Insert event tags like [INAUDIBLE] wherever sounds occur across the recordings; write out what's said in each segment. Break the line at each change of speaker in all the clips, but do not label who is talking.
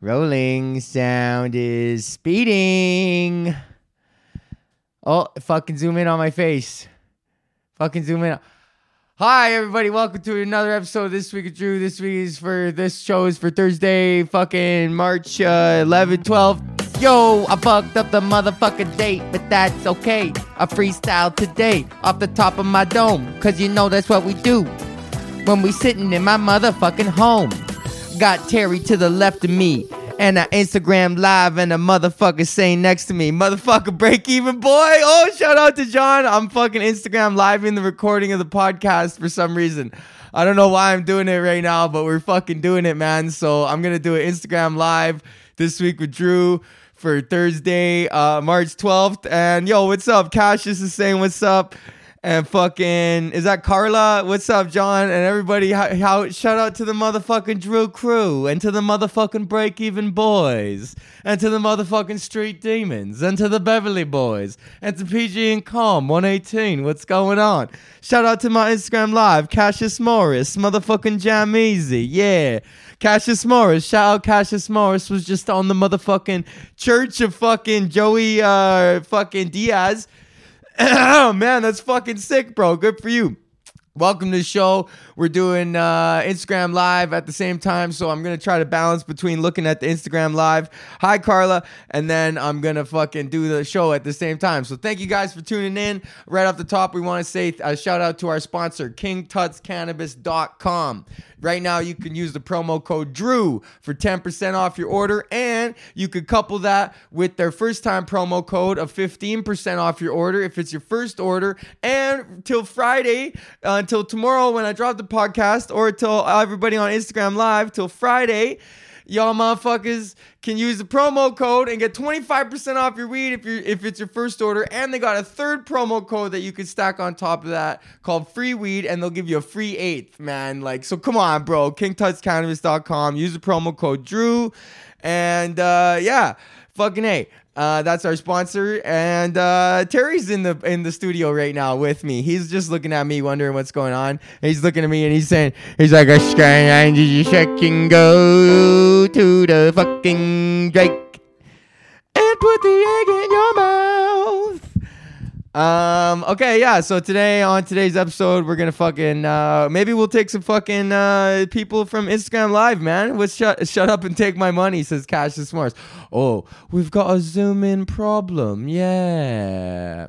Rolling sound is speeding. Oh, fucking zoom in on my face. Fucking zoom in. Hi, everybody. Welcome to another episode of This Week of Drew. This week is for, this show is for Thursday, fucking March uh, 11th, 12th. Yo, I fucked up the motherfucking date, but that's okay. I freestyle today off the top of my dome, cause you know that's what we do when we sitting in my motherfucking home. Got Terry to the left of me. And an Instagram live and a motherfucker saying next to me, motherfucker break even boy. Oh, shout out to John. I'm fucking Instagram live in the recording of the podcast for some reason. I don't know why I'm doing it right now, but we're fucking doing it, man. So I'm gonna do an Instagram live this week with Drew for Thursday, uh, March 12th. And yo, what's up? Cassius is saying what's up and fucking is that Carla? What's up, John? And everybody, how, how shout out to the motherfucking Drew crew and to the motherfucking Break Even Boys and to the motherfucking Street Demons and to the Beverly Boys and to PG and Calm 118. What's going on? Shout out to my Instagram live, Cassius Morris, motherfucking Jam Easy, yeah. Cassius Morris, shout out Cassius Morris was just on the motherfucking church of fucking Joey uh fucking Diaz [COUGHS] oh man, that's fucking sick, bro. Good for you. Welcome to the show. We're doing uh, Instagram Live at the same time, so I'm gonna try to balance between looking at the Instagram Live. Hi, Carla, and then I'm gonna fucking do the show at the same time. So thank you guys for tuning in. Right off the top, we want to say a shout out to our sponsor, KingTutsCannabis.com. Right now, you can use the promo code Drew for 10% off your order, and you could couple that with their first time promo code of 15% off your order if it's your first order. And till Friday, uh, until tomorrow when I drop the podcast, or till everybody on Instagram Live, till Friday. Y'all motherfuckers can use the promo code and get 25% off your weed if you if it's your first order. And they got a third promo code that you can stack on top of that called free weed and they'll give you a free eighth man. Like so come on bro. Kingtutscannabis.com use the promo code drew. And uh yeah fucking hey uh, that's our sponsor, and uh, Terry's in the in the studio right now with me. He's just looking at me, wondering what's going on. He's looking at me and he's saying, "He's like a did you fucking go to the fucking Drake and put the egg in your mouth?" Um. Okay. Yeah. So today on today's episode, we're gonna fucking uh, maybe we'll take some fucking uh, people from Instagram Live, man. Let's shut shut up and take my money, says Cassius Morris. Oh, we've got a zoom in problem. Yeah.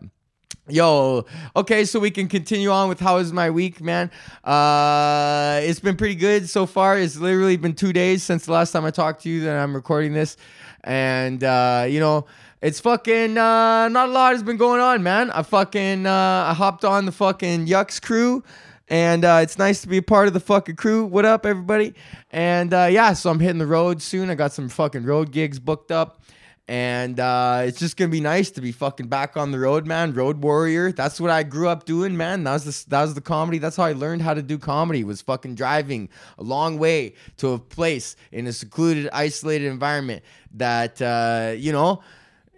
Yo, okay, so we can continue on with how is my week, man. Uh, it's been pretty good so far. It's literally been two days since the last time I talked to you that I'm recording this, and uh, you know it's fucking uh, not a lot has been going on, man. I fucking uh, I hopped on the fucking Yucks crew. And uh, it's nice to be a part of the fucking crew. What up, everybody? And uh, yeah, so I'm hitting the road soon. I got some fucking road gigs booked up. And uh, it's just gonna be nice to be fucking back on the road, man. Road warrior. That's what I grew up doing, man. That was the that was the comedy. That's how I learned how to do comedy. Was fucking driving a long way to a place in a secluded, isolated environment that uh, you know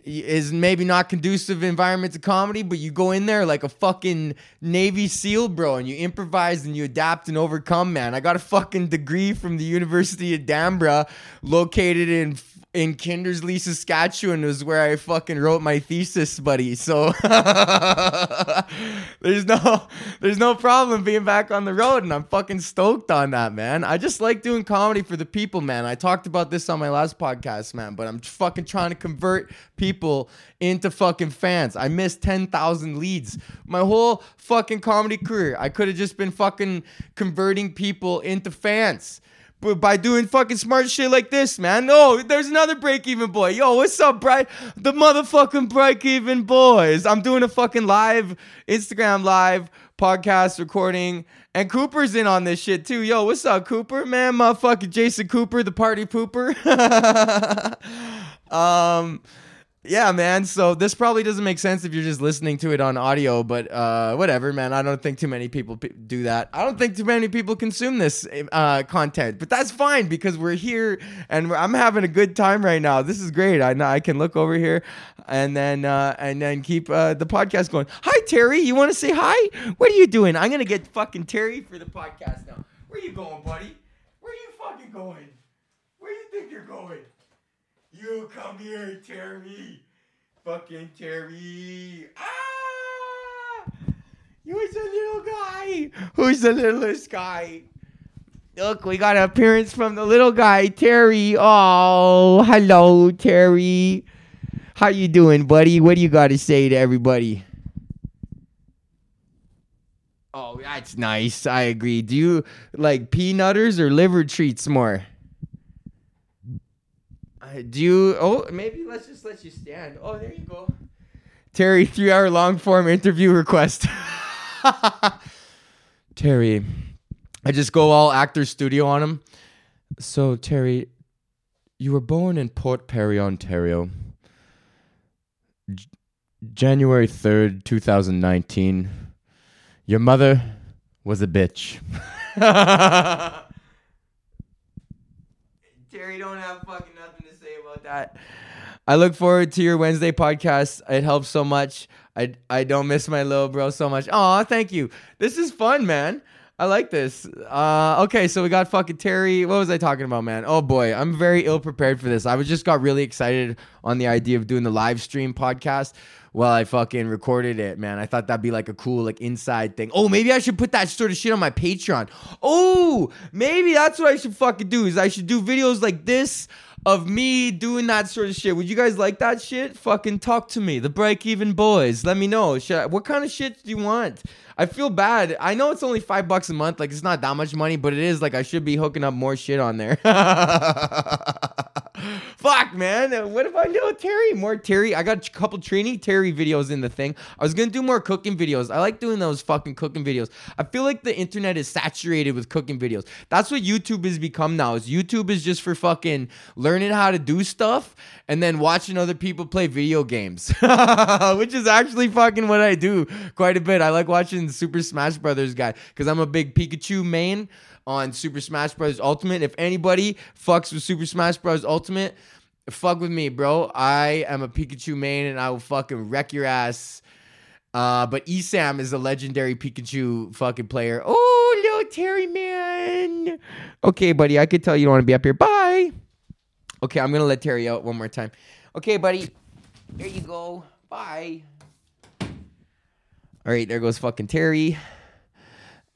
is maybe not conducive environment to comedy, but you go in there like a fucking Navy SEAL, bro, and you improvise and you adapt and overcome, man. I got a fucking degree from the University of Danbra, located in in Kindersley, Saskatchewan was where I fucking wrote my thesis, buddy. So [LAUGHS] there's no there's no problem being back on the road and I'm fucking stoked on that, man. I just like doing comedy for the people, man. I talked about this on my last podcast, man, but I'm fucking trying to convert people into fucking fans. I missed 10,000 leads. My whole fucking comedy career, I could have just been fucking converting people into fans by doing fucking smart shit like this, man. Oh, there's another break even boy. Yo, what's up, Bright? The motherfucking break even boys. I'm doing a fucking live Instagram live podcast recording. And Cooper's in on this shit too. Yo, what's up, Cooper? Man, motherfucking Jason Cooper, the party pooper. [LAUGHS] um yeah, man. So this probably doesn't make sense if you're just listening to it on audio, but uh, whatever, man. I don't think too many people p- do that. I don't think too many people consume this uh, content, but that's fine because we're here and I'm having a good time right now. This is great. I I can look over here and then uh, and then keep uh, the podcast going. Hi, Terry. You want to say hi? What are you doing? I'm gonna get fucking Terry for the podcast now. Where you going, buddy? Where are you fucking going? Where you think you're going? You come here, Terry. Fucking Terry. Ah! Who's the little guy? Who's the littlest guy? Look, we got an appearance from the little guy, Terry. Oh, hello, Terry. How you doing, buddy? What do you got to say to everybody? Oh, that's nice. I agree. Do you like peanutters or liver treats more? Uh, Do you? Oh, maybe let's just let you stand. Oh, there you go. Terry, three-hour long form interview request. [LAUGHS] Terry, I just go all actor studio on him. So Terry, you were born in Port Perry, Ontario, J- January third, two thousand nineteen. Your mother was a bitch. [LAUGHS] Terry don't have fucking nothing about that. I look forward to your Wednesday podcast. It helps so much. I I don't miss my little bro so much. Aw, thank you. This is fun, man. I like this. Uh, okay, so we got fucking Terry. What was I talking about, man? Oh boy, I'm very ill prepared for this. I was just got really excited on the idea of doing the live stream podcast. Well, I fucking recorded it, man. I thought that'd be like a cool, like inside thing. Oh, maybe I should put that sort of shit on my Patreon. Oh, maybe that's what I should fucking do. Is I should do videos like this of me doing that sort of shit. Would you guys like that shit? Fucking talk to me, the break even boys. Let me know. I- what kind of shit do you want? I feel bad. I know it's only five bucks a month. Like it's not that much money, but it is like I should be hooking up more shit on there. [LAUGHS] Fuck, man. What if I do Terry? More Terry. I got a couple Trini Terry videos in the thing. I was gonna do more cooking videos. I like doing those fucking cooking videos. I feel like the internet is saturated with cooking videos. That's what YouTube has become now. Is YouTube is just for fucking learning how to do stuff and then watching other people play video games, [LAUGHS] which is actually fucking what I do quite a bit. I like watching Super Smash Brothers guy because I'm a big Pikachu main on Super Smash Bros. Ultimate. If anybody fucks with Super Smash Bros. Ultimate, fuck with me, bro. I am a Pikachu main and I will fucking wreck your ass. Uh, but Esam is a legendary Pikachu fucking player. Oh, little Terry man. Okay, buddy, I could tell you don't want to be up here. Bye. Okay, I'm gonna let Terry out one more time. Okay, buddy. There you go. Bye. All right, there goes fucking Terry.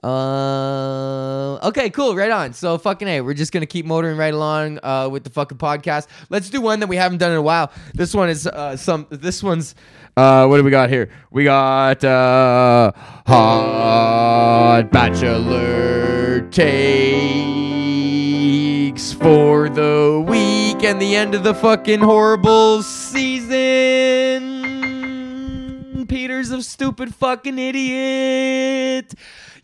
Uh, okay, cool. Right on. So fucking hey, we're just gonna keep motoring right along uh, with the fucking podcast. Let's do one that we haven't done in a while. This one is uh, some. This one's uh, what do we got here? We got uh, hot bachelor takes for the week and the end of the fucking horrible season. Peter's a stupid fucking idiot.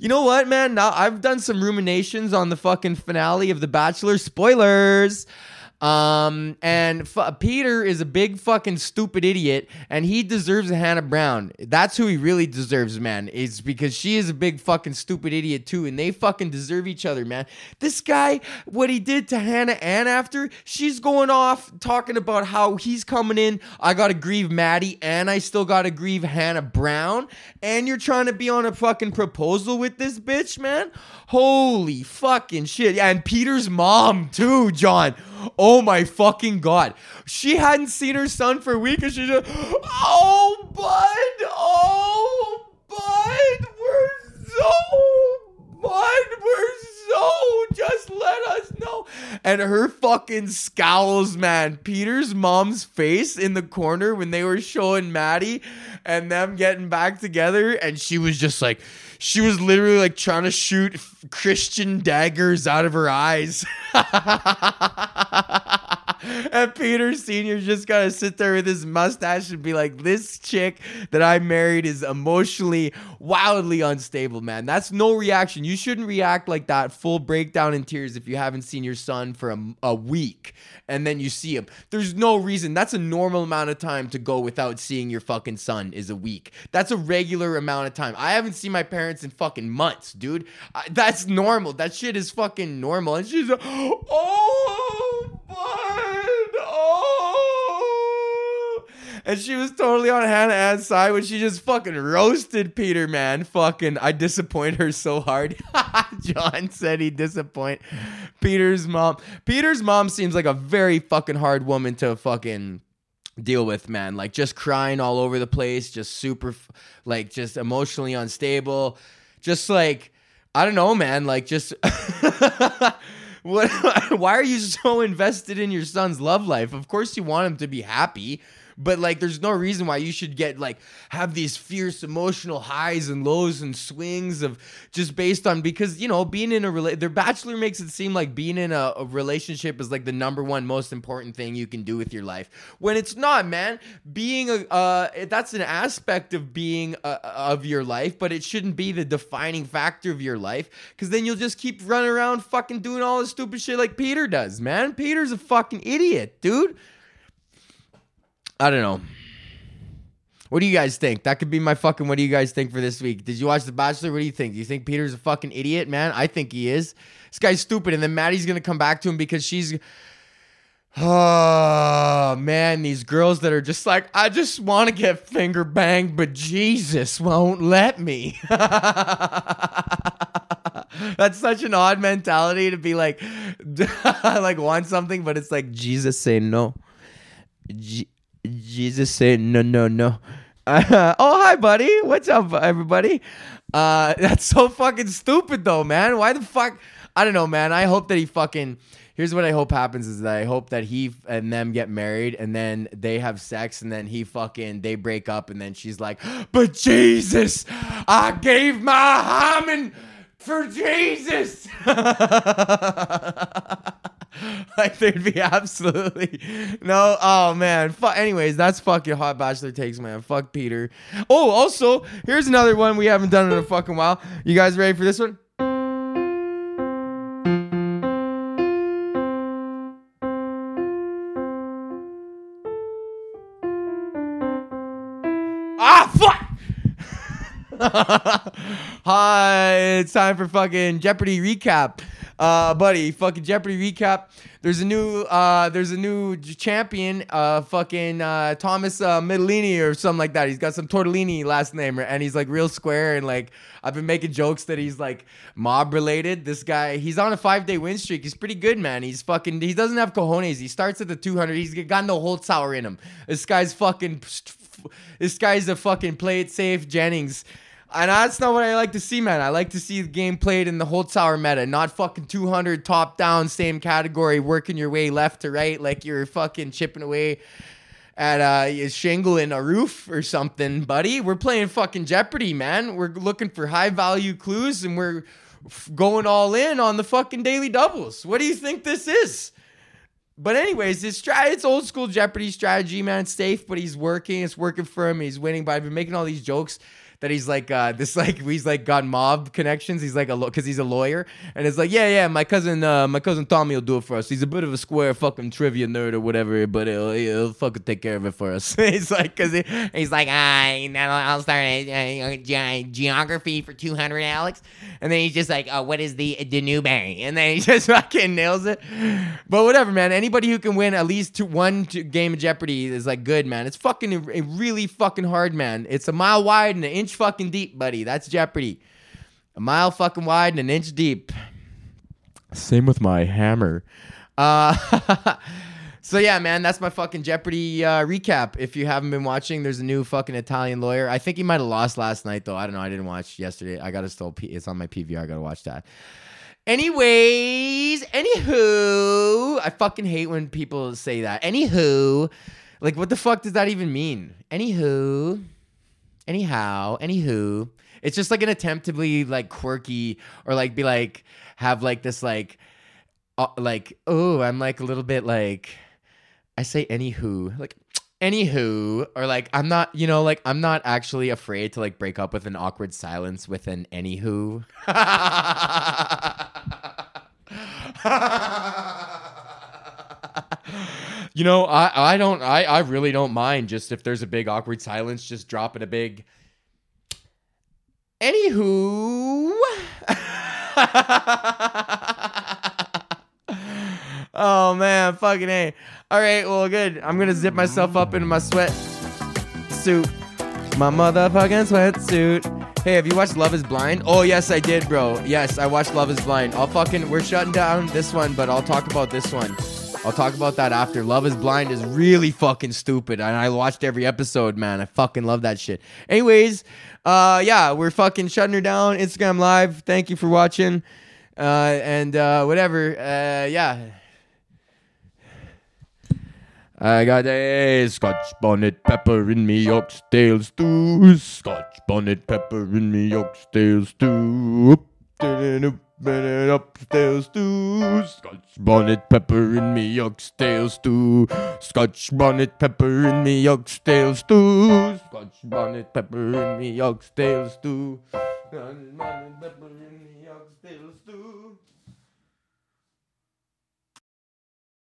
You know what, man? Now I've done some ruminations on the fucking finale of The Bachelor. Spoilers. Um, and f- Peter is a big fucking stupid idiot, and he deserves a Hannah Brown. That's who he really deserves, man. Is because she is a big fucking stupid idiot too, and they fucking deserve each other, man. This guy, what he did to Hannah and after, she's going off talking about how he's coming in. I gotta grieve Maddie, and I still gotta grieve Hannah Brown, and you're trying to be on a fucking proposal with this bitch, man. Holy fucking shit! And Peter's mom too, John. Oh my fucking god. She hadn't seen her son for a week and she just Oh bud, oh bud, we're so bud, we're so just let us know. And her fucking scowls, man. Peter's mom's face in the corner when they were showing Maddie and them getting back together, and she was just like she was literally like trying to shoot Christian daggers out of her eyes. [LAUGHS] [LAUGHS] and Peter Sr. just gotta sit there with his mustache and be like, This chick that I married is emotionally wildly unstable, man. That's no reaction. You shouldn't react like that, full breakdown in tears if you haven't seen your son for a, a week and then you see him. There's no reason. That's a normal amount of time to go without seeing your fucking son is a week. That's a regular amount of time. I haven't seen my parents in fucking months, dude. I, that's normal. That shit is fucking normal. And she's like, [GASPS] oh, bud, oh. And she was totally on Hannah Ann's side when she just fucking roasted Peter, man. Fucking, I disappoint her so hard. [LAUGHS] John said he disappoint Peter's mom. Peter's mom seems like a very fucking hard woman to fucking deal with, man. Like just crying all over the place, just super, like just emotionally unstable, just like I don't know, man. Like just. [LAUGHS] what [LAUGHS] why are you so invested in your son's love life of course you want him to be happy but like there's no reason why you should get like have these fierce emotional highs and lows and swings of just based on because you know being in a rela- their bachelor makes it seem like being in a, a relationship is like the number one most important thing you can do with your life when it's not man. Being a uh that's an aspect of being uh, of your life but it shouldn't be the defining factor of your life because then you'll just keep running around fucking doing all this stupid shit like peter does man. Peter's a fucking idiot dude I don't know. What do you guys think? That could be my fucking. What do you guys think for this week? Did you watch The Bachelor? What do you think? Do you think Peter's a fucking idiot, man? I think he is. This guy's stupid, and then Maddie's gonna come back to him because she's. Oh man, these girls that are just like, I just want to get finger banged, but Jesus won't let me. [LAUGHS] That's such an odd mentality to be like, [LAUGHS] like want something, but it's like Jesus say no. Jesus said, no, no, no. Uh, [LAUGHS] oh, hi, buddy. What's up, everybody? Uh, [LAUGHS] that's so fucking stupid, though, man. Why the fuck? I don't know, man. I hope that he fucking. Here's what I hope happens is that I hope that he and them get married and then they have sex and then he fucking they break up and then she's like, but Jesus, I gave my hymen for Jesus. [LAUGHS] [LAUGHS] like there'd be absolutely no. Oh man. Fu- anyways, that's fucking hot bachelor takes, man. Fuck Peter. Oh, also here's another one we haven't done in a fucking while. You guys ready for this one? Ah, fuck! [LAUGHS] Hi, it's time for fucking Jeopardy recap. Uh, buddy, fucking Jeopardy recap. There's a new, uh, there's a new champion, uh, fucking uh, Thomas uh, Midellini or something like that. He's got some tortellini last name, and he's like real square. And like, I've been making jokes that he's like mob related. This guy, he's on a five day win streak. He's pretty good, man. He's fucking, he doesn't have cojones. He starts at the 200. He's got no Holzhauer in him. This guy's fucking, this guy's a fucking play it safe Jennings. And that's not what I like to see, man. I like to see the game played in the Holzhauer meta, not fucking 200 top down, same category, working your way left to right like you're fucking chipping away at uh, shingle in a roof or something, buddy. We're playing fucking Jeopardy, man. We're looking for high value clues and we're going all in on the fucking daily doubles. What do you think this is? But anyways, strat it's old school Jeopardy strategy, man. It's safe, but he's working. It's working for him. He's winning. But I've been making all these jokes that he's like uh, [LAUGHS] this like he's like got mob connections. He's like a because he's a lawyer, and it's like yeah yeah my cousin uh, my cousin Tommy will do it for us. He's a bit of a square fucking trivia nerd or whatever, but he'll, he'll fucking take care of it for us. [LAUGHS] he's like because he, he's like I I'll start a, ge- geography for two hundred Alex, and then he's just like oh what is the Danube, and then he [LAUGHS] just fucking nails it. But whatever, man. Anybody who can win at least two, one two, game of Jeopardy is like good, man. It's fucking really fucking hard, man. It's a mile wide and an inch fucking deep, buddy. That's Jeopardy. A mile fucking wide and an inch deep. Same with my hammer. Uh, [LAUGHS] so yeah, man, that's my fucking Jeopardy uh, recap. If you haven't been watching, there's a new fucking Italian lawyer. I think he might have lost last night though. I don't know. I didn't watch yesterday. I gotta still. P- it's on my PVR. I gotta watch that. Anyways, anywho, I fucking hate when people say that. Anywho, like, what the fuck does that even mean? Anywho, anyhow, anywho, it's just like an attempt to be like quirky or like be like have like this like uh, like oh I'm like a little bit like I say anywho like anywho or like I'm not you know like I'm not actually afraid to like break up with an awkward silence with an anywho. [LAUGHS] you know, I I don't I I really don't mind just if there's a big awkward silence, just dropping a big. Anywho. [LAUGHS] oh man, fucking a. All right, well, good. I'm gonna zip myself up into my sweat. suit, My motherfucking sweatsuit. Hey, have you watched Love is Blind? Oh, yes, I did, bro. Yes, I watched Love is Blind. I'll fucking, we're shutting down this one, but I'll talk about this one. I'll talk about that after. Love is Blind is really fucking stupid. And I watched every episode, man. I fucking love that shit. Anyways, uh, yeah, we're fucking shutting her down. Instagram Live. Thank you for watching. Uh, and uh, whatever. Uh, yeah. I got a scotch bonnet pepper in me oxtail stew. Scotch bonnet pepper in me oxtail stew. Upstairs stew. Scotch bonnet pepper in me oxtail stew. Scotch bonnet pepper in me oxtail stew. Scotch bonnet pepper in me oxtail stew. Scotch bonnet pepper in me oxtail stew.